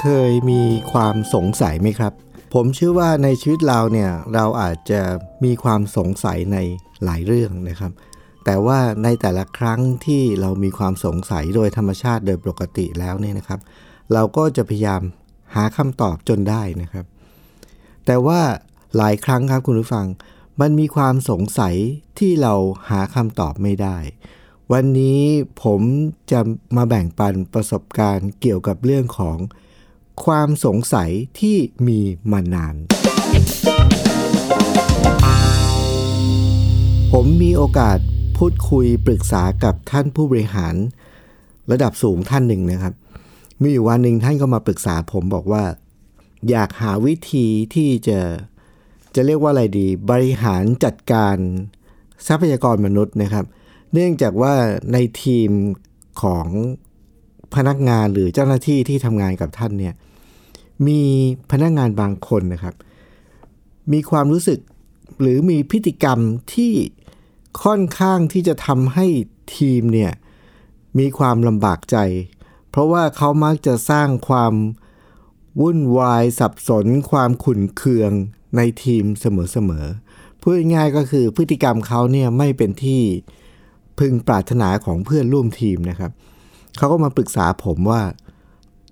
เคยมีความสงสัยไหมครับ ผมเชื่อว่าในชีวิตเราเนี่ยเราอาจจะมีความสงสัยในหลายเรื่องนะครับ แต่ว่าในแต่ละครั้งที่เรามีความสงสัยโดยธรรมชาติโดยปกติแล้วเนี่ยนะครับ เราก็จะพยายามหาคำตอบจนได้นะครับ แต่ว่าหลายครั้งครับคุณผู้ฟัง มันมีความสงสัยที่เราหาคำตอบไม่ได้วันนี้ผมจะมาแบ่งปันประสบการณ์เกี่ยวกับเรื่องของ ความสงสัยที่มีมานาน ผมมีโอกาสพูดคุยปรึกษากับท่านผู้บริหาร ระดับสูงท่านหนึ่งนะครับ มีอยู่วันหนึ่งท่านก็มาปรึกษาผมบอกว่า อยากหาวิธีที่จะจะเรียกว่าอะไรดี บริหารจัดการทรัพยากรมนุษย์นะครับ เนื่องจากว่าในทีมของ พนักงานหรือเจ้าหน้าที่ที่ทำงานกับท่านเนี่ยมีพนักงานบางคนนะครับ มีความรู้สึกหรือมีพฤติกรรมที่ค่อนข้างที่จะทำให้ทีมเนี่ยมีความลำบากใจ เพราะว่าเขามักจะสร้างความวุ่นวายสับสน ความขุ่นเคืองในทีมเสมอๆพูดง่ายก็คือพฤติกรรมเขาเนี่ยไม่เป็นที่พึงปรารถนาของเพื่อนร่วมทีมนะครับเขาก็มาปรึกษาผมว่า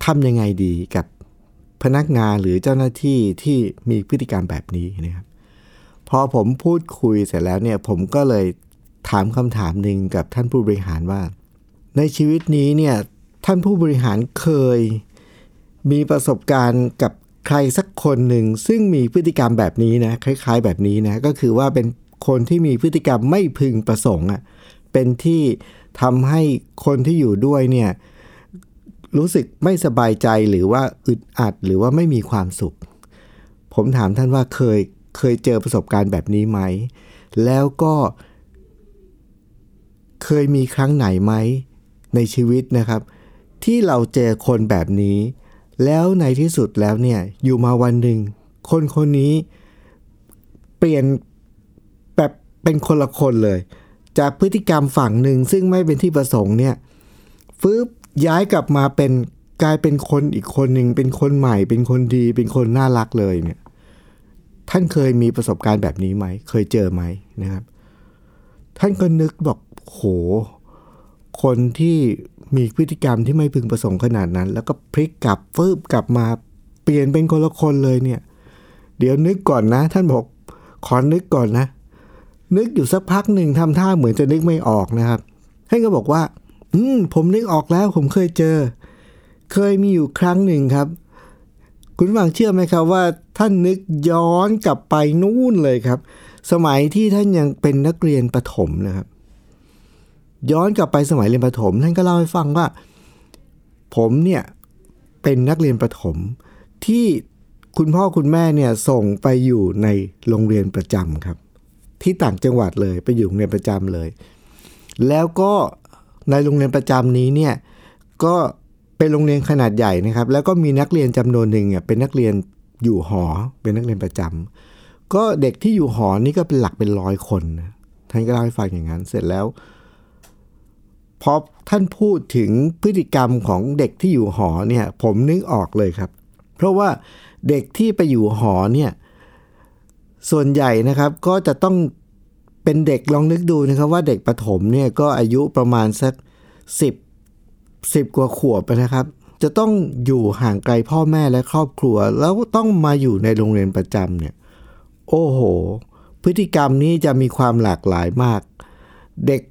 ทำยังไงดีกับพนักงานหรือเจ้าหน้าที่ที่มีพฤติกรรมแบบนี้นะครับ พอผมพูดคุยเสร็จแล้วเนี่ยผมก็เลยถามคำถามหนึ่งกับท่านผู้บริหารว่า ในชีวิตนี้เนี่ยท่านผู้บริหารเคยมีประสบการณ์กับใครสักคนหนึ่งซึ่งมีพฤติกรรมแบบนี้นะคล้าย ๆ แบบนี้นะก็คือว่าเป็นคนที่มีพฤติกรรมไม่พึงประสงค์อะเป็นที่ทำให้คนที่อยู่ด้วยเนี่ยรู้สึกไม่สบายใจหรือว่าอึดอัดหรือว่าไม่มีความสุข ผมถามท่านว่าเคยเคยเจอประสบการณ์แบบนี้ไหม แล้วก็เคยมีครั้งไหนไหมในชีวิตนะครับ ที่เราเจอคนแบบนี้ แล้วในที่สุดแล้วเนี่ยอยู่มาวันหนึ่ง คนคนนี้เปลี่ยนแบบเป็นคนละคนเลย จากพฤติกรรมฝั่งหนึ่งซึ่งไม่เป็นที่ประสงค์เนี่ยฟืบย้ายกลับมาเป็นกลายเป็นคนอีกคนหนึ่งเป็นคนใหม่ เป็นคนดี เป็นคนน่ารักเลยเนี่ยท่านเคยมีประสบการณ์แบบนี้ไหม เคยเจอไหมนะครับ ท่านก็นึกบอกโห คนที่มีพฤติกรรมที่ไม่พึงประสงค์ขนาดนั้น แล้วก็พลิกกลับฟืบกลับมาเปลี่ยนเป็นคนละคนเลยเนี่ย เดี๋ยวนึกก่อนนะ ท่านบอกขอนึกก่อนนะ นึกอยู่สักพักหนึ่งทำท่าเหมือนจะนึกไม่ออกนะครับท่านก็บอกว่า อืม ผมนึกออกแล้ว ผมเคยเจอ เคยมีอยู่ครั้งหนึ่งครับ คุณฟังเชื่อไหมครับว่า ท่านนึกย้อนกลับไปนู่นเลยครับ สมัยที่ท่านยังเป็นนักเรียนประถมนะครับ ย้อนกลับไปสมัยเรียนประถม ท่านก็เล่าให้ฟังว่า ผมเนี่ยเป็นนักเรียนประถมที่คุณพ่อคุณแม่เนี่ยส่งไปอยู่ในโรงเรียนประจำครับ ที่ต่างจังหวัดเลย ไปอยู่โรงเรียนประจำเลย แล้วก็ในโรงเรียนประจำนี้เนี่ยก็เป็นโรงเรียนขนาดใหญ่นะครับ แล้วก็มีนักเรียนจำนวนหนึ่งอะเป็นนักเรียนอยู่หอ เป็นนักเรียนประจำก็เด็กที่อยู่หอนี่ก็เป็นหลักเป็นร้อยคนนะท่านก็เล่าให้ฟังอย่างนั้น เสร็จแล้วพอท่านพูดถึงพฤติกรรมของเด็กที่อยู่หอเนี่ย ผมนึกออกเลยครับ เพราะว่าเด็กที่ไปอยู่หอเนี่ย ส่วนใหญ่นะครับก็จะต้องเป็นเด็กลองนึกดูนะครับ ว่าเด็กประถมเนี่ยก็อายุประมาณสักสิบสิบกว่าขวบนะครับ จะต้องอยู่ห่างไกลพ่อแม่และครอบครัว แล้วต้องมาอยู่ในโรงเรียนประจำเนี่ยโอ้โห พฤติกรรมนี้จะมีความหลากหลายมาก เด็ก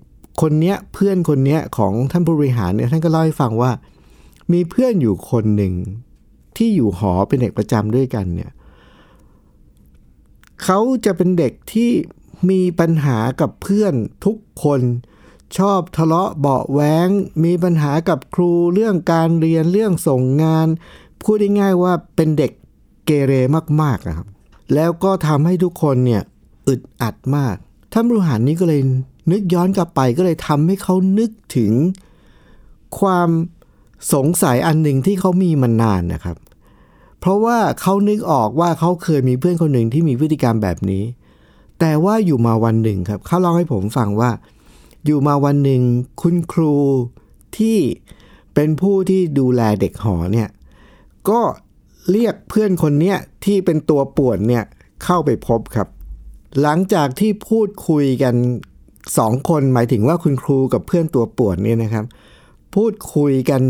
คนเนี้ยเพื่อนคนเนี้ยของท่านผู้บริหารเนี่ยท่านก็เล่าให้ฟังว่า มีเพื่อนอยู่คนหนึ่งที่อยู่หอเป็นเด็กประจำด้วยกันเนี่ย เขาจะเป็นเด็กที่มีปัญหากับเพื่อนทุกคน ชอบทะเลาะเบาะแว้งมีปัญหากับครูเรื่องการเรียนเรื่องส่งงาน พูดง่ายๆว่าเป็นเด็กเกเรมากๆนะครับ แล้วก็ทำให้ทุกคนเนี่ยอึดอัดมากท่านบริหารนี้ก็เลยนึกย้อนกลับไปก็เลยทำให้เขานึกถึงความสงสัยอันหนึ่งที่เขามีมานานนะครับ เพราะว่าเขานึกออกว่าเขาเคยมีเพื่อนคนหนึ่งที่มีพฤติกรรมแบบนี้ แต่ว่าอยู่มาวันหนึ่งครับเขาเล่าให้ผมฟังว่า อยู่มาวันหนึ่งคุณครูที่เป็นผู้ที่ดูแลเด็กหอเนี่ยก็เรียกเพื่อนคนเนี้ยที่เป็นตัวป่วนเนี่ยเข้าไปพบครับ หลังจากที่พูดคุยกันสองคนหมายถึงว่าคุณครูกับเพื่อนตัวป่วนเนี่ยนะครับ พูดคุยกัน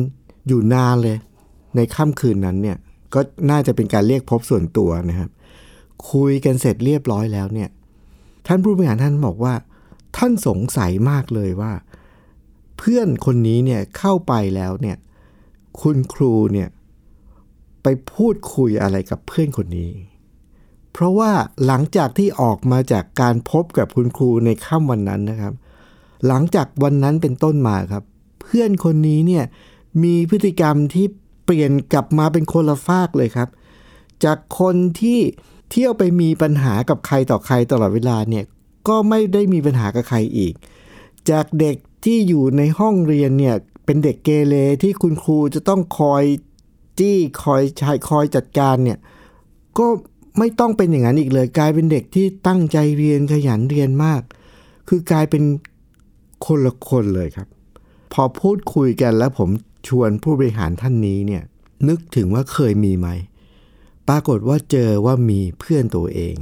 อยู่นานเลย ในค่ำคืนนั้นเนี่ย ก็น่าจะเป็นการเรียกพบส่วนตัวนะครับ คุยกันเสร็จเรียบร้อยแล้วเนี่ย ท่านผู้บริหารท่านบอกว่า ท่านสงสัยมากเลยว่า เพื่อนคนนี้เนี่ยเข้าไปแล้วเนี่ย คุณครูเนี่ยไปพูดคุยอะไรกับเพื่อนคนนี้ เพราะว่าหลังจากที่ออกมาจากการพบกับคุณครูในค่ำวันนั้นนะครับ หลังจากวันนั้นเป็นต้นมาครับ เพื่อนคนนี้เนี่ยมีพฤติกรรมที่ เปลี่ยนกลับมาเป็นคนละฟากเลยครับ จากคนที่เที่ยวไปมีปัญหากับใครต่อใครตลอดเวลาเนี่ยก็ไม่ได้มีปัญหากับใครอีก จากเด็กที่อยู่ในห้องเรียนเนี่ยเป็นเด็กเกเรที่คุณครูจะต้องคอยจี้คอยชายคอยจัดการเนี่ยก็ไม่ต้องเป็นอย่างนั้นอีกเลย กลายเป็นเด็กที่ตั้งใจเรียนขยันเรียนมาก คือกลายเป็นคนละคนเลยครับ พอพูดคุยกันแล้วผม ชวนผู้บริหารท่านนี้เนี่ยนึกถึงว่าเคยมีไหม ปรากฏว่าเจอว่ามีเพื่อนตัวเอง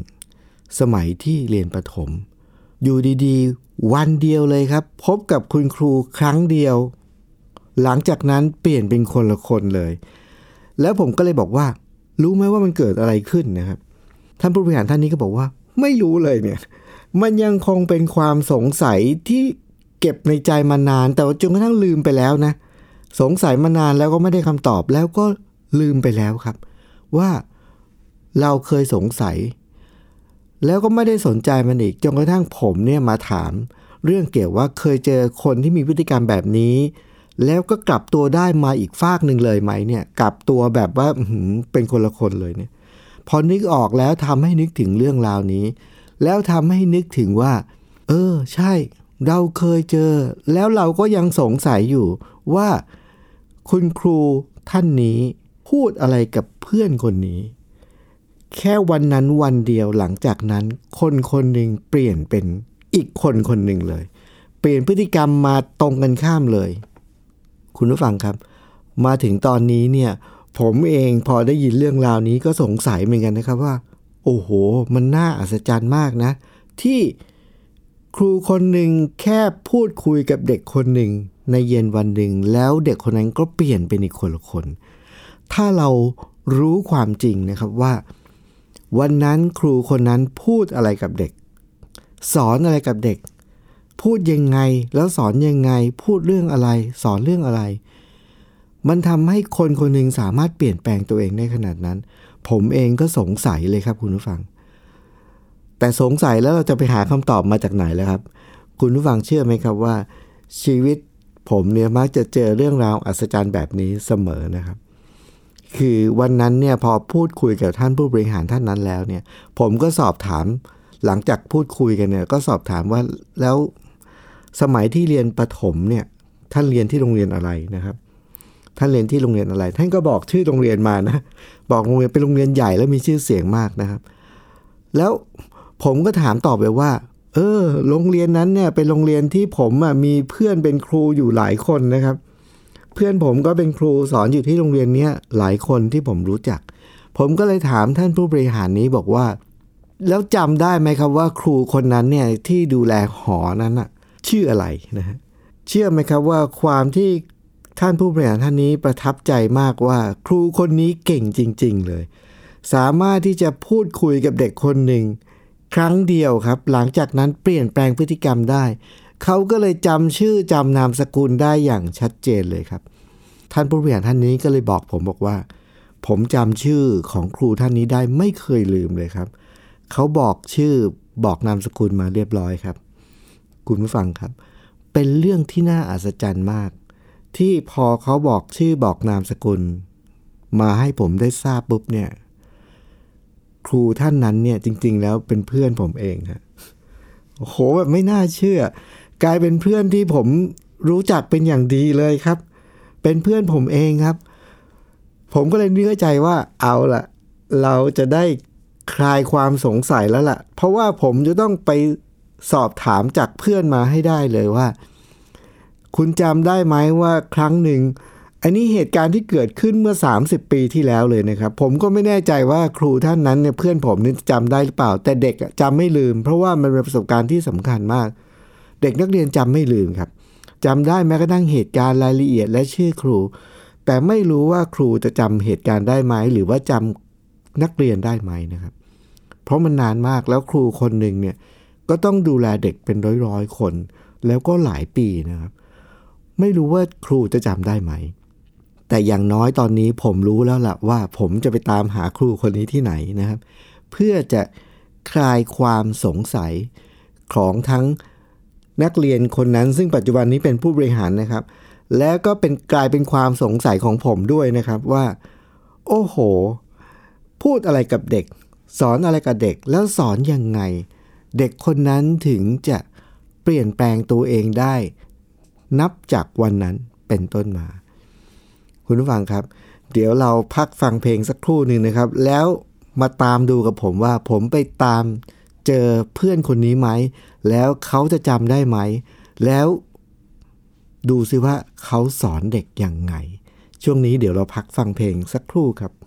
สมัยที่เรียนประถม อยู่ดีๆ วันเดียวเลยครับ พบกับคุณครูครั้งเดียว หลังจากนั้นเปลี่ยนเป็นคนละคนเลย แล้วผมก็เลยบอกว่า รู้ไหมว่ามันเกิดอะไรขึ้นนะครับ ท่านผู้บริหารท่านนี้ก็บอกว่า ไม่รู้เลยเนี่ย มันยังคงเป็นความสงสัยที่เก็บในใจมานาน แต่ว่าจนกระทั่งลืมไปแล้วนะ สงสัยมานานแล้วก็ไม่ได้คำตอบแล้วก็ลืมไปแล้วครับ ว่าเราเคยสงสัย แล้วก็ไม่ได้สนใจมันอีกจนกระทั่งผมเนี่ยมาถาม เรื่องเกี่ยวว่าเคยเจอคนที่มีพฤติกรรมแบบนี้ แล้วก็กลับตัวได้มาอีกฟากหนึ่งเลยไหมเนี่ย กลับตัวแบบว่าเป็นคนละคนเลยเนี่ย พอนึกออกแล้วทำให้นึกถึงเรื่องราวนี้ แล้วทำให้นึกถึงว่า เออ ใช่ เราเคยเจอ แล้วเราก็ยังสงสัยอยู่ว่า คุณครูท่านนี้พูดอะไรกับเพื่อนคนนี้ แค่วันนั้นวันเดียวหลังจากนั้น คนคนหนึ่งเปลี่ยนเป็นอีกคนคนหนึ่งเลย เปลี่ยนพฤติกรรมมาตรงกันข้ามเลย คุณผู้ฟังครับ มาถึงตอนนี้เนี่ย ผมเองพอได้ยินเรื่องราวนี้ก็สงสัยเหมือนกันนะครับว่า โอ้โห มันน่าอัศจรรย์มากนะ ที่ครูคนหนึ่งแค่พูดคุยกับเด็กคนหนึ่ง ในเย็นวันหนึ่งแล้วเด็กคนนั้นก็เปลี่ยนเป็นอีกคนละคน ถ้าเรารู้ความจริงนะครับว่า วันนั้นครูคนนั้นพูดอะไรกับเด็ก สอนอะไรกับเด็ก พูดยังไงแล้วสอนยังไง พูดเรื่องอะไร สอนเรื่องอะไร มันทำให้คนคนหนึ่งสามารถเปลี่ยนแปลงตัวเองได้ขนาดนั้น ผมเองก็สงสัยเลยครับคุณผู้ฟัง แต่สงสัยแล้วเราจะไปหาคำตอบมาจากไหนแล้วครับ คุณผู้ฟังเชื่อไหมครับว่า ชีวิต ผมเนี่ยมักจะเจอเรื่องราวอัศจรรย์แบบนี้เสมอนะครับ คือวันนั้นเนี่ยพอพูดคุยกับท่านผู้บริหารท่านนั้นแล้วเนี่ย ผมก็สอบถามหลังจากพูดคุยกันเนี่ย ก็สอบถามว่าแล้วสมัยที่เรียนประถมเนี่ยท่านเรียนที่โรงเรียนอะไรนะครับท่านเรียนที่โรงเรียนอะไร ท่านก็บอกชื่อโรงเรียนมานะ บอกโรงเรียนเป็นโรงเรียนใหญ่แล้วมีชื่อเสียงมากนะครับ แล้วผมก็ถามตอบไปว่า เออ โรงเรียนนั้นเนี่ยเป็นโรงเรียนที่ผมอะมีเพื่อนเป็นครูอยู่หลายคนนะครับ เพื่อนผมก็เป็นครูสอนอยู่ที่โรงเรียนเนี้ยหลายคนที่ผมรู้จัก ผมก็เลยถามท่านผู้บริหารนี้บอกว่า แล้วจำได้ไหมครับว่าครูคนนั้นเนี่ยที่ดูแลหอนั้นอะชื่ออะไรนะฮะเชื่อไหมครับว่าความที่ท่านผู้บริหารท่านนี้ประทับใจมากว่า ครูคนนี้เก่งจริง ๆ เลย สามารถที่จะพูดคุยกับเด็กคนหนึ่ง ครั้งเดียวครับ หลังจากนั้นเปลี่ยนแปลงพฤติกรรมได้ เขาก็เลยจำชื่อจำนามสกุลได้อย่างชัดเจนเลยครับ ท่านผู้บริหารท่านนี้ก็เลยบอกผมบอกว่า ผมจำชื่อของครูท่านนี้ได้ไม่เคยลืมเลยครับ เขาบอกชื่อบอกนามสกุลมาเรียบร้อยครับ คุณผู้ฟังครับ เป็นเรื่องที่น่าอัศจรรย์มาก ที่พอเขาบอกชื่อบอกนามสกุล มาให้ผมได้ทราบปุ๊บเนี่ย ครูท่านนั้นเนี่ยจริง ๆ แล้วเป็นเพื่อนผมเองฮะโอ้โหแบบไม่น่าเชื่อ กลายเป็นเพื่อนที่ผมรู้จักเป็นอย่างดีเลยครับ เป็นเพื่อนผมเองครับ ผมก็เลยเนื้อใจว่าเอาละเราจะได้คลายความสงสัยแล้วล่ะ เพราะว่าผมจะต้องไปสอบถามจากเพื่อนมาให้ได้เลยว่า คุณจำได้ไหมว่าครั้งหนึ่ง อันนี้เหตุการณ์ที่เกิดขึ้นเมื่อ 30 ปีที่แล้วเลยนะครับ ผมก็ไม่แน่ใจว่าครูท่านนั้นเนี่ยเพื่อนผมนี่จำได้หรือเปล่า แต่เด็กอะจำไม่ลืม เพราะว่ามันเป็นประสบการณ์ที่สำคัญมาก เด็กนักเรียนจำไม่ลืมครับจำได้แม้กระทั่งเหตุการณ์รายละเอียดและชื่อครู แต่ไม่รู้ว่าครูจะจำเหตุการณ์ได้ไหมหรือว่าจำนักเรียนได้ไหมนะครับ เพราะมันนานมากแล้วครูคนหนึ่งเนี่ยก็ต้องดูแลเด็กเป็นร้อยๆคน แล้วก็หลายปีนะครับ ไม่รู้ว่าครูจะจำได้ไหม แต่อย่างน้อยตอนนี้ผมรู้แล้วล่ะว่าผมจะไปตามหาครูคนนี้ที่ไหนนะครับ เพื่อจะคลายความสงสัยของทั้งนักเรียนคนนั้น ซึ่งปัจจุบันนี้เป็นผู้บริหารนะครับ แล้วก็เป็นกลายเป็นความสงสัยของผมด้วยนะครับว่า โอ้โห พูดอะไรกับเด็ก สอนอะไรกับเด็กแล้วสอนยังไง เด็กคนนั้นถึงจะเปลี่ยนแปลงตัวเองได้ นับจากวันนั้นเป็นต้นมา คุณผู้ฟังครับ เดี๋ยวเราพักฟังเพลงสักครู่หนึ่งนะครับ แล้วมาตามดูกับผมว่าผมไปตามเจอเพื่อนคนนี้ไหม แล้วเขาจะจำได้ไหม แล้วดูซิว่าเขาสอนเด็กอย่างไง ช่วงนี้เดี๋ยวเราพักฟังเพลงสักครู่ครับ「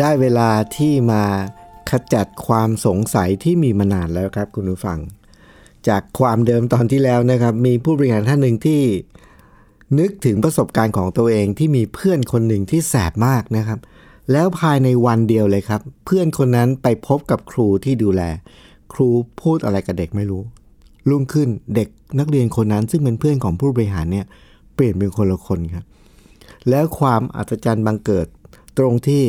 ได้เวลาที่มาขจัดความสงสัยที่มีมานานแล้วครับคุณผู้ฟัง จากความเดิมตอนที่แล้วนะครับ มีผู้บริหารท่านหนึ่งที่นึกถึงประสบการณ์ของตัวเองที่มีเพื่อนคนหนึ่งที่แสบมากนะครับ แล้วภายในวันเดียวเลยครับ เพื่อนคนนั้นไปพบกับครูที่ดูแล ครูพูดอะไรกับเด็กไม่รู้ รุ่งขึ้นเด็กนักเรียนคนนั้น ซึ่งเป็นเพื่อนของผู้บริหารเนี่ยเปลี่ยนเป็นคนละคนครับแล้วความอัศจรรย์บังเกิดตรงที่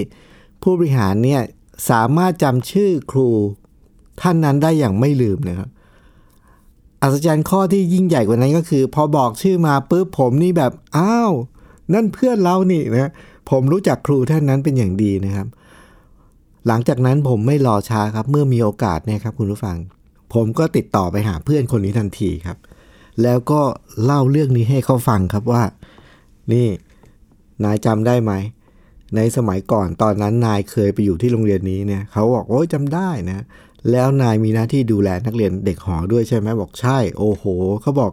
ผู้บริหารเนี่ยสามารถจำชื่อครูท่านนั้นได้อย่างไม่ลืมนะครับอัศจรรย์ข้อที่ยิ่งใหญ่กว่านั้นก็คือ พอบอกชื่อมาปุ๊บผมนี่แบบอ้าวนั่นเพื่อนเรานี่นะผมรู้จักครูท่านนั้นเป็นอย่างดีนะครับ หลังจากนั้นผมไม่รอช้าครับ เมื่อมีโอกาสเนี่ยครับคุณผู้ฟัง ผมก็ติดต่อไปหาเพื่อนคนนี้ทันทีครับ แล้วก็เล่าเรื่องนี้ให้เขาฟังครับว่า นี่นายจำได้ไหม ในสมัยก่อนตอนนั้นนายเคยไปอยู่ที่โรงเรียนนี้เนี่ยเขาบอกโอ้ยจำได้นะ แล้วนายมีหน้าที่ดูแลนักเรียนเด็กหอด้วยใช่ไหมบอกใช่ โอ้โหเขาบอก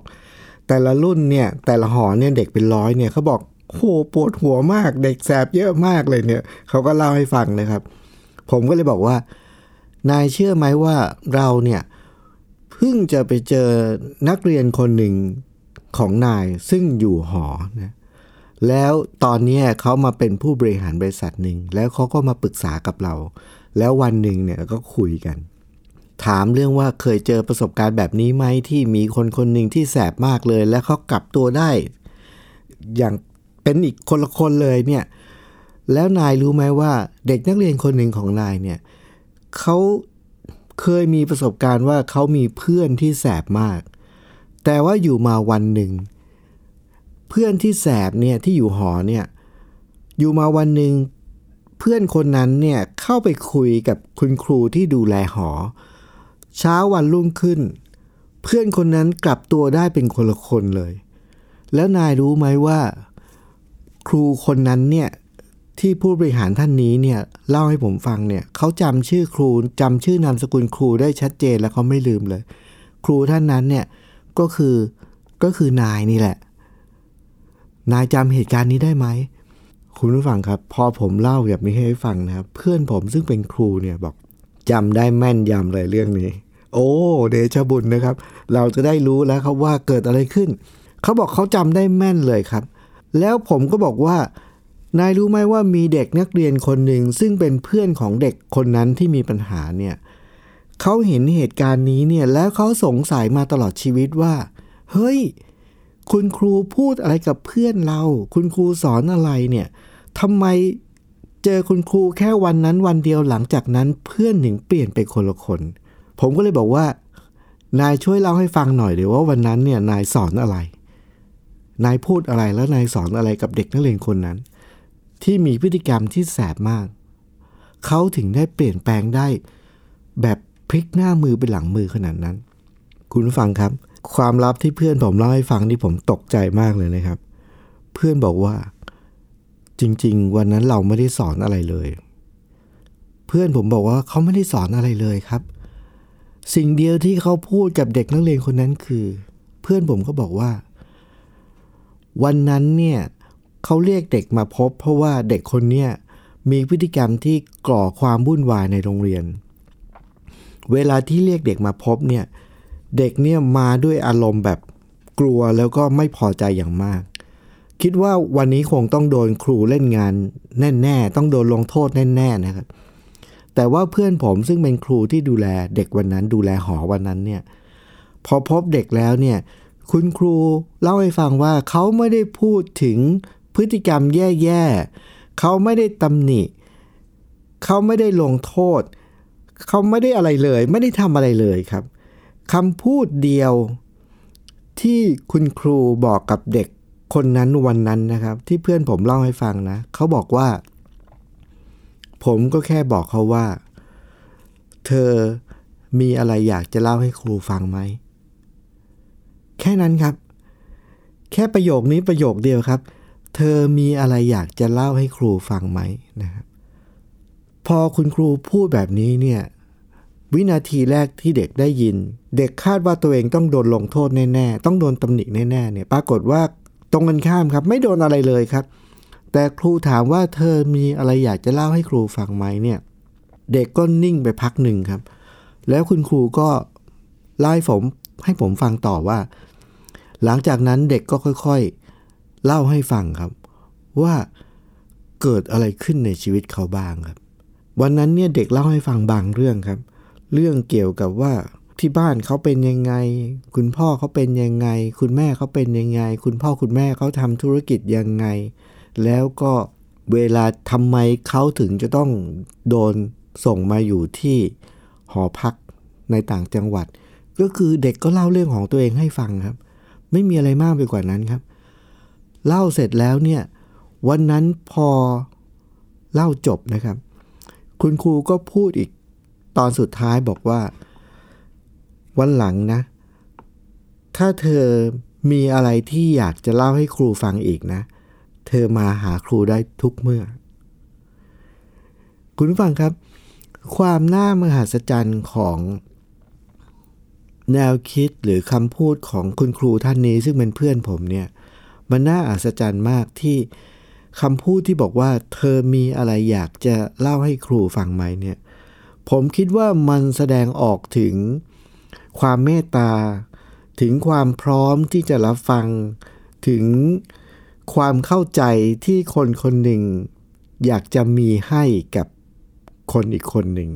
แต่ละรุ่นเนี่ยแต่ละหอเนี่ยเด็กเป็นร้อยเนี่ยเขาบอกโหปวดหัวมากเด็กแสบเยอะมากเลยเนี่ยเขาก็เล่าให้ฟังนะครับ ผมก็เลยบอกว่า นายเชื่อไหมว่าเราเนี่ยเพิ่งจะไปเจอนักเรียนคนหนึ่งของนายซึ่งอยู่หอนะ แล้วตอนนี้เขามาเป็นผู้บริหารบริษัทหนึ่ง แล้วเขาก็มาปรึกษากับเรา แล้ววันหนึ่งเนี่ยก็คุยกัน ถามเรื่องว่าเคยเจอประสบการณ์แบบนี้ไหมที่มีคนคนหนึ่งที่แสบมากเลย แล้วเขากลับตัวได้ อย่างเป็นอีกคนละคนเลยเนี่ย แล้วนายรู้ไหมว่าเด็กนักเรียนคนหนึ่งของนายเนี่ยเขาเคยมีประสบการณ์ว่าเขามีเพื่อนที่แสบมาก แต่ว่าอยู่มาวันหนึ่งเเพื่อนที่แสบเนี่ยที่อยู่หอเนี่ยอยู่มาวันหนึ่งเพื่อนคนนั้นเนี่ยเข้าไปคุยกับคุณครูที่ดูแลหอ เช้าวันรุ่งขึ้น เพื่อนคนนั้นกลับตัวได้เป็นคนละคนเลย แล้วนายรู้ไหมว่า ครูคนนั้นเนี่ยที่ผู้บริหารท่านนี้เนี่ยเล่าให้ผมฟังเนี่ยเขาจำชื่อครูจำชื่อนามสกุลครูได้ชัดเจนแล้วเขาไม่ลืมเลย ครูท่านนั้นเนี่ยก็คือก็คือนายนี่แหละ นายจำเหตุการณ์นี้ได้ไหม คุณผู้ฟังครับ พอผมเล่าแบบนี้ให้ฟังนะครับ เพื่อนผมซึ่งเป็นครูเนี่ยบอกจำได้แม่นยำเลยเรื่องนี้ โอ้เดชบุญนะครับ เราจะได้รู้แล้วครับว่าเกิดอะไรขึ้น เขาบอกเขาจำได้แม่นเลยครับ แล้วผมก็บอกว่านายรู้ไหมว่ามีเด็กนักเรียนคนหนึ่งซึ่งเป็นเพื่อนของเด็กคนนั้นที่มีปัญหาเนี่ยเขาเห็นเหตุการณ์นี้เนี่ยแล้วเขาสงสัยมาตลอดชีวิตว่า เฮ้ย คุณครูพูดอะไรกับเพื่อนเรา คุณครูสอนอะไรเนี่ยทำไมเจอคุณครูแค่วันนั้นวันเดียวหลังจากนั้นเพื่อนถึงเปลี่ยนไปคนละคน ผมก็เลยบอกว่า นายช่วยเล่าให้ฟังหน่อยเดี๋ยวว่าวันนั้นเนี่ยนายสอนอะไร นายพูดอะไรแล้วนายสอนอะไรกับเด็กนักเรียนคนนั้น ที่มีพฤติกรรมที่แสบมาก เขาถึงได้เปลี่ยนแปลงได้ แบบพลิกหน้ามือไปหลังมือขนาดนั้น คุณฟังครับ ความลับที่เพื่อนผมเล่าให้ฟังที่ผมตกใจมากเลยนะครับ เพื่อนบอกว่า จริง ๆ วันนั้นเราไม่ได้สอนอะไรเลย เพื่อนผมบอกว่าเขาไม่ได้สอนอะไรเลยครับ สิ่งเดียวที่เขาพูดกับเด็กนักเรียนคนนั้นคือ เพื่อนผมก็บอกว่า วันนั้นเนี่ยเขาเรียกเด็กมาพบ เพราะว่าเด็กคนเนี้ยมีพฤติกรรมที่ก่อความวุ่นวายในโรงเรียน เวลาที่เรียกเด็กมาพบเนี่ยเเด็กเนี่ยมาด้วยอารมณ์แบบกลัวแล้วก็ไม่พอใจอย่างมาก คิดว่าวันนี้คงต้องโดนครูเล่นงานแน่ๆ ต้องโดนลงโทษแน่ๆนะครับแต่ว่าเพื่อนผมซึ่งเป็นครูที่ดูแลเด็กวันนั้นดูแลหอวันนั้นเนี่ยพอพบเด็กแล้วเนี่ยคุณครูเล่าให้ฟังว่าเขาไม่ได้พูดถึงพฤติกรรมแย่ๆเขาไม่ได้ตำหนิเขาไม่ได้ลงโทษ เขาไม่ได้อะไรเลย ไม่ได้ทำอะไรเลยครับ คำพูดเดียวที่คุณครูบอกกับเด็กคนนั้นวันนั้นนะครับ ที่เพื่อนผมเล่าให้ฟังนะเขาบอกว่า ผมก็แค่บอกเขาว่า เธอมีอะไรอยากจะเล่าให้ครูฟังไหม แค่นั้นครับ แค่ประโยคนี้ประโยคเดียวครับ เธอมีอะไรอยากจะเล่าให้ครูฟังไหมนะครับพอคุณครูพูดแบบนี้เนี่ย วินาทีแรกที่เด็กได้ยิน เด็กคาดว่าตัวเองต้องโดนลงโทษแน่ๆ ต้องโดนตำหนิแน่ๆเนี่ยปรากฏว่าตรงกันข้ามครับ ไม่โดนอะไรเลยครับ แต่ครูถามว่าเธอมีอะไรอยากจะเล่าให้ครูฟังไหมเนี่ยเด็กก็นิ่งไปพักหนึ่งครับ แล้วคุณครูก็เล่ผมให้ผมฟังต่อว่า หลังจากนั้นเด็กก็ค่อยๆ เล่าให้ฟังครับ ว่าเกิดอะไรขึ้นในชีวิตเขาบ้างครับ วันนั้นเนี่ยเด็กเล่าให้ฟังบางเรื่องครับ เรื่องเกี่ยวกับว่าที่บ้านเขาเป็นยังไง คุณพ่อเขาเป็นยังไง คุณแม่เขาเป็นยังไง คุณพ่อคุณแม่เขาทำธุรกิจยังไง แล้วก็เวลาทำไมเขาถึงจะต้องโดนส่งมาอยู่ที่หอพักในต่างจังหวัด ก็คือเด็กก็เล่าเรื่องของตัวเองให้ฟังครับ ไม่มีอะไรมากไปกว่านั้นครับ เล่าเสร็จแล้วเนี่ย วันนั้นพอเล่าจบนะครับ คุณครูก็พูดอีก ตอนสุดท้ายบอกว่า วันหลังนะ ถ้าเธอมีอะไรที่อยากจะเล่าให้ครูฟังอีกนะ เธอมาหาครูได้ทุกเมื่อ คุณฟังครับ ความน่ามหัศจรรย์ของแนวคิดหรือคำพูดของคุณครูท่านนี้ซึ่งเป็นเพื่อนผมเนี่ย มันน่าอัศจรรย์มากที่คำพูดที่บอกว่า เธอมีอะไรอยากจะเล่าให้ครูฟังไหมเนี่ย ผมคิดว่ามันแสดงออกถึงความเมตตา ถึงความพร้อมที่จะรับฟัง ถึงความเข้าใจที่คนคนหนึ่ง อยากจะมีให้กับคนอีกคนหนึ่ง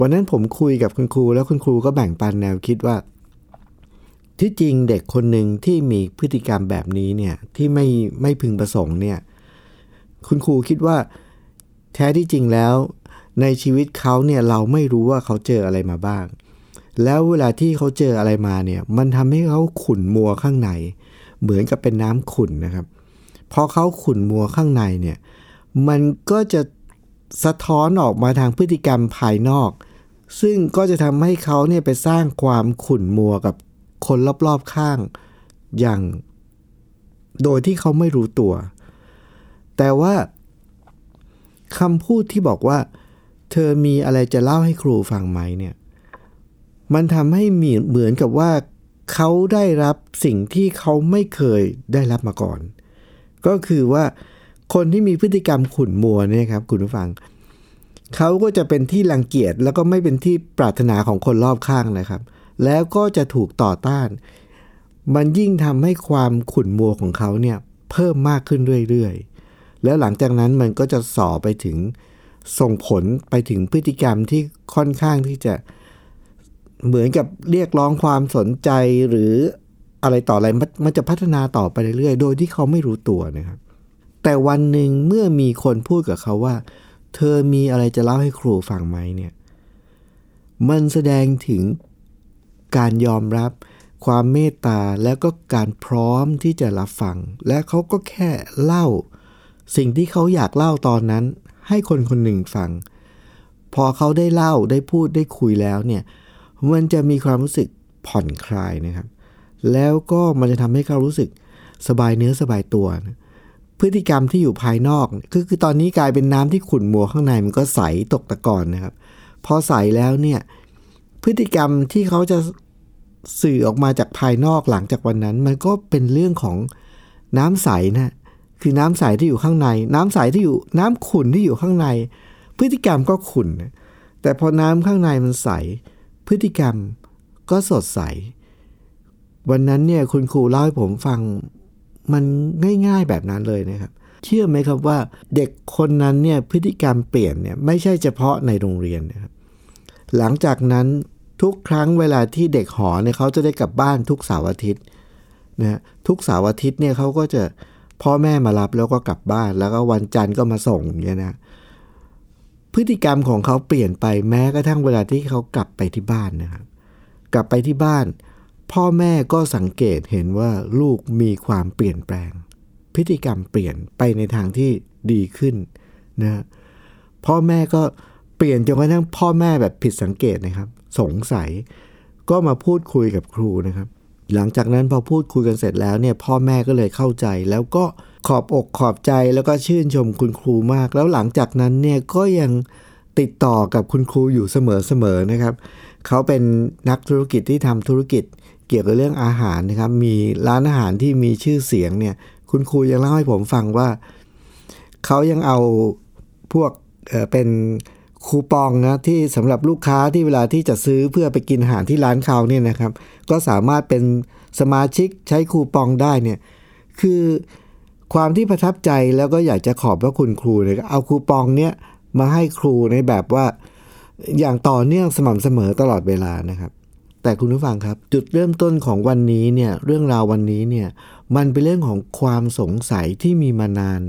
วันนั้นผมคุยกับคุณครู แล้วคุณครูก็แบ่งปันแนวคิดว่า ที่จริงเด็กคนหนึ่งที่มีพฤติกรรมแบบนี้เนี่ยที่ไม่ไม่พึงประสงค์เนี่ยคุณครูคิดว่า แท้ที่จริงแล้ว ในชีวิตเขาเนี่ยเราไม่รู้ว่าเขาเจออะไรมาบ้าง แล้วเวลาที่เขาเจออะไรมาเนี่ย มันทำให้เขาขุ่นมัวข้างใน เหมือนกับเป็นน้ำขุ่นนะครับพอเขาขุ่นมัวข้างในเนี่ย มันก็จะสะท้อนออกมาทางพฤติกรรมภายนอก ซึ่งก็จะทำให้เขาเนี่ยไปสร้างความขุ่นมัวกับคนรอบๆข้าง อย่าง โดยที่เขาไม่รู้ตัว แต่ว่าคำพูดที่บอกว่า เธอมีอะไรจะเล่าให้ครูฟังไหมเนี่ย มันทำให้มีเหมือนกับว่าเขาได้รับสิ่งที่เขาไม่เคยได้รับมาก่อน ก็คือว่าคนที่มีพฤติกรรมขุ่นมัวเนี่ยครับ คุณผู้ฟัง เขาก็จะเป็นที่รังเกียจแล้วก็ไม่เป็นที่ปรารถนาของคนรอบข้างนะครับ แล้วก็จะถูกต่อต้าน มันยิ่งทำให้ความขุ่นมัวของเขาเนี่ยเพิ่มมากขึ้นเรื่อยๆ แล้วหลังจากนั้นมันก็จะส่อไปถึง ส่งผลไปถึงพฤติกรรมที่ค่อนข้างที่จะเหมือนกับเรียกร้องความสนใจหรืออะไรต่ออะไรมันจะพัฒนาต่อไปเรื่อยๆ โดยที่เขาไม่รู้ตัวนะครับ แต่วันหนึ่งเมื่อมีคนพูดกับเขาว่า เธอมีอะไรจะเล่าให้ครูฟังไหมเนี่ย มันแสดงถึงการยอมรับ ความเมตตาแล้วก็การพร้อมที่จะรับฟัง และเขาก็แค่เล่า สิ่งที่เขาอยากเล่าตอนนั้น ให้คนคนหนึ่งฟัง พอเขาได้เล่าได้พูดได้คุยแล้วเนี่ยมันจะมีความรู้สึกผ่อนคลายนะครับ แล้วก็มันจะทำให้เขารู้สึกสบายเนื้อสบายตัวนะพฤติกรรมที่อยู่ภายนอกคือคือตอนนี้กลายเป็นน้ำที่ขุ่นมัวข้างในมันก็ใสตกตะกอนนะครับ พอใสแล้วเนี่ยพฤติกรรมที่เขาจะสื่อออกมาจากภายนอกหลังจากวันนั้น มันก็เป็นเรื่องของน้ำใสนะ คือน้ำใสที่อยู่ข้างใน น้ำใสที่อยู่น้ำขุ่นที่อยู่ข้างใน พฤติกรรมก็ขุ่น แต่พอน้ำข้างในมันใส พฤติกรรมก็สดใส วันนั้นเนี่ยคุณครูเล่าให้ผมฟังมันง่าย ๆแบบนั้นเลยนะครับ เชื่อไหมครับว่าเด็กคนนั้นเนี่ยพฤติกรรมเปลี่ยนเนี่ยไม่ใช่เฉพาะในโรงเรียนนะครับ หลังจากนั้นทุกครั้งเวลาที่เด็กหอเนี่ยเขาจะได้กลับบ้านทุกเสาร์อาทิตย์นะทุกเสาร์อาทิตย์เนี่ยเขาก็จะ พ่อแม่มารับแล้วก็กลับบ้าน แล้วก็วันจันทร์ก็มาส่งเงี้ยนะพฤติกรรมของเขาเปลี่ยนไปแม้กระทั่งเวลาที่เขากลับไปที่บ้านนะครับกลับไปที่บ้าน พ่อแม่ก็สังเกตเห็นว่าลูกมีความเปลี่ยนแปลง พฤติกรรมเปลี่ยนไปในทางที่ดีขึ้นนะพ่อแม่ก็เปลี่ยนจนกระทั่งพ่อแม่แบบผิดสังเกตนะครับ สงสัยก็มาพูดคุยกับครูนะครับ หลังจากนั้นพอพูดคุยกันเสร็จแล้วเนี่ยพ่อแม่ก็เลยเข้าใจ แล้วก็ขอบอกขอบใจแล้วก็ชื่นชมคุณครูมาก แล้วหลังจากนั้นเนี่ยก็ยังติดต่อกับคุณครูอยู่เสมอๆนะครับ เขาเป็นนักธุรกิจที่ทำธุรกิจเกี่ยวกับเรื่องอาหารนะครับ มีร้านอาหารที่มีชื่อเสียงเนี่ย คุณครูยังเล่าให้ผมฟังว่า เขายังเอาพวกเเป็น คูปองนะที่สำหรับลูกค้าที่เวลาที่จะซื้อเพื่อไปกินอาหารที่ร้านเขาเนี่ยนะครับ ก็สามารถเป็นสมาชิกใช้คูปองได้เนี่ยคือความที่ประทับใจแล้วก็อยากจะขอบพระคุณครูเลยเอาคูปองเนี่ยมาให้ครูในแบบว่า อย่างต่อเนื่องสม่ำเสมอตลอดเวลานะครับ แต่คุณผู้ฟังครับ จุดเริ่มต้นของวันนี้เนี่ยเรื่องราววันนี้เนี่ยมันเป็นเรื่องของความสงสัยที่มีมานาน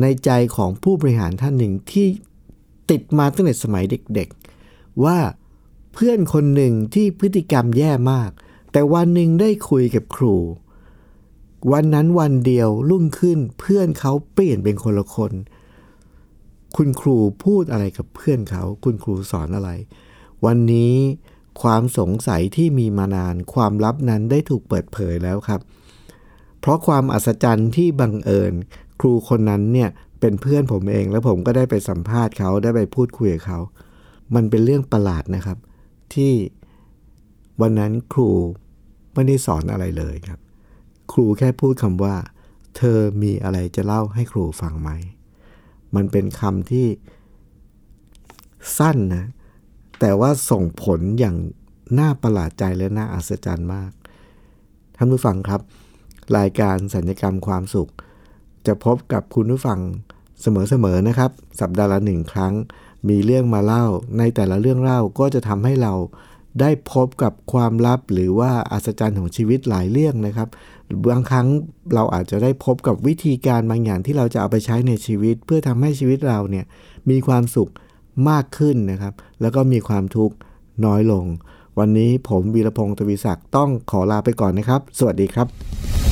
ในใจของผู้บริหารท่านหนึ่งที่ ติดมาตั้งแต่สมัยเด็กๆ ว่าเพื่อนคนหนึ่งที่พฤติกรรมแย่มาก แต่วันหนึ่งได้คุยกับครู วันนั้นวันเดียวรุ่งขึ้นเพื่อนเขาเปลี่ยนเป็นคนละคน คุณครูพูดอะไรกับเพื่อนเขา คุณครูสอนอะไร วันนี้ความสงสัยที่มีมานานความลับนั้นได้ถูกเปิดเผยแล้วครับ เพราะความอัศจรรย์ที่บังเอิญ ครูคนนั้นเนี่ย เป็นเพื่อนผมเอง แล้วผมก็ได้ไปสัมภาษณ์เขาได้ไปพูดคุยกับเขา มันเป็นเรื่องประหลาดนะครับ ที่วันนั้นครูไม่ได้สอนอะไรเลยครับ ครูแค่พูดคำว่า เธอมีอะไรจะเล่าให้ครูฟังไหม มันเป็นคำที่สั้นนะ แต่ว่าส่งผลอย่างน่าประหลาดใจและน่าอัศจรรย์มาก ท่านผู้ฟังครับ รายการสัญญกรรมความสุข จะพบกับคุณผู้ฟัง เสมอๆนะครับ สัปดาห์ละหนึ่งครั้ง มีเรื่องมาเล่า ในแต่ละเรื่องเล่าก็จะทำให้เราได้พบกับความลับหรือว่าอัศจรรย์ของชีวิตหลายเรื่องนะครับบางครั้งเราอาจจะได้พบกับวิธีการบางอย่างที่เราจะเอาไปใช้ในชีวิต เพื่อทำให้ชีวิตเราเนี่ยมีความสุขมากขึ้นนะครับ แล้วก็มีความทุกข์น้อยลง วันนี้ผมวีรพงศ์ทวีศักดิ์ต้องขอลาไปก่อนนะครับ สวัสดีครับ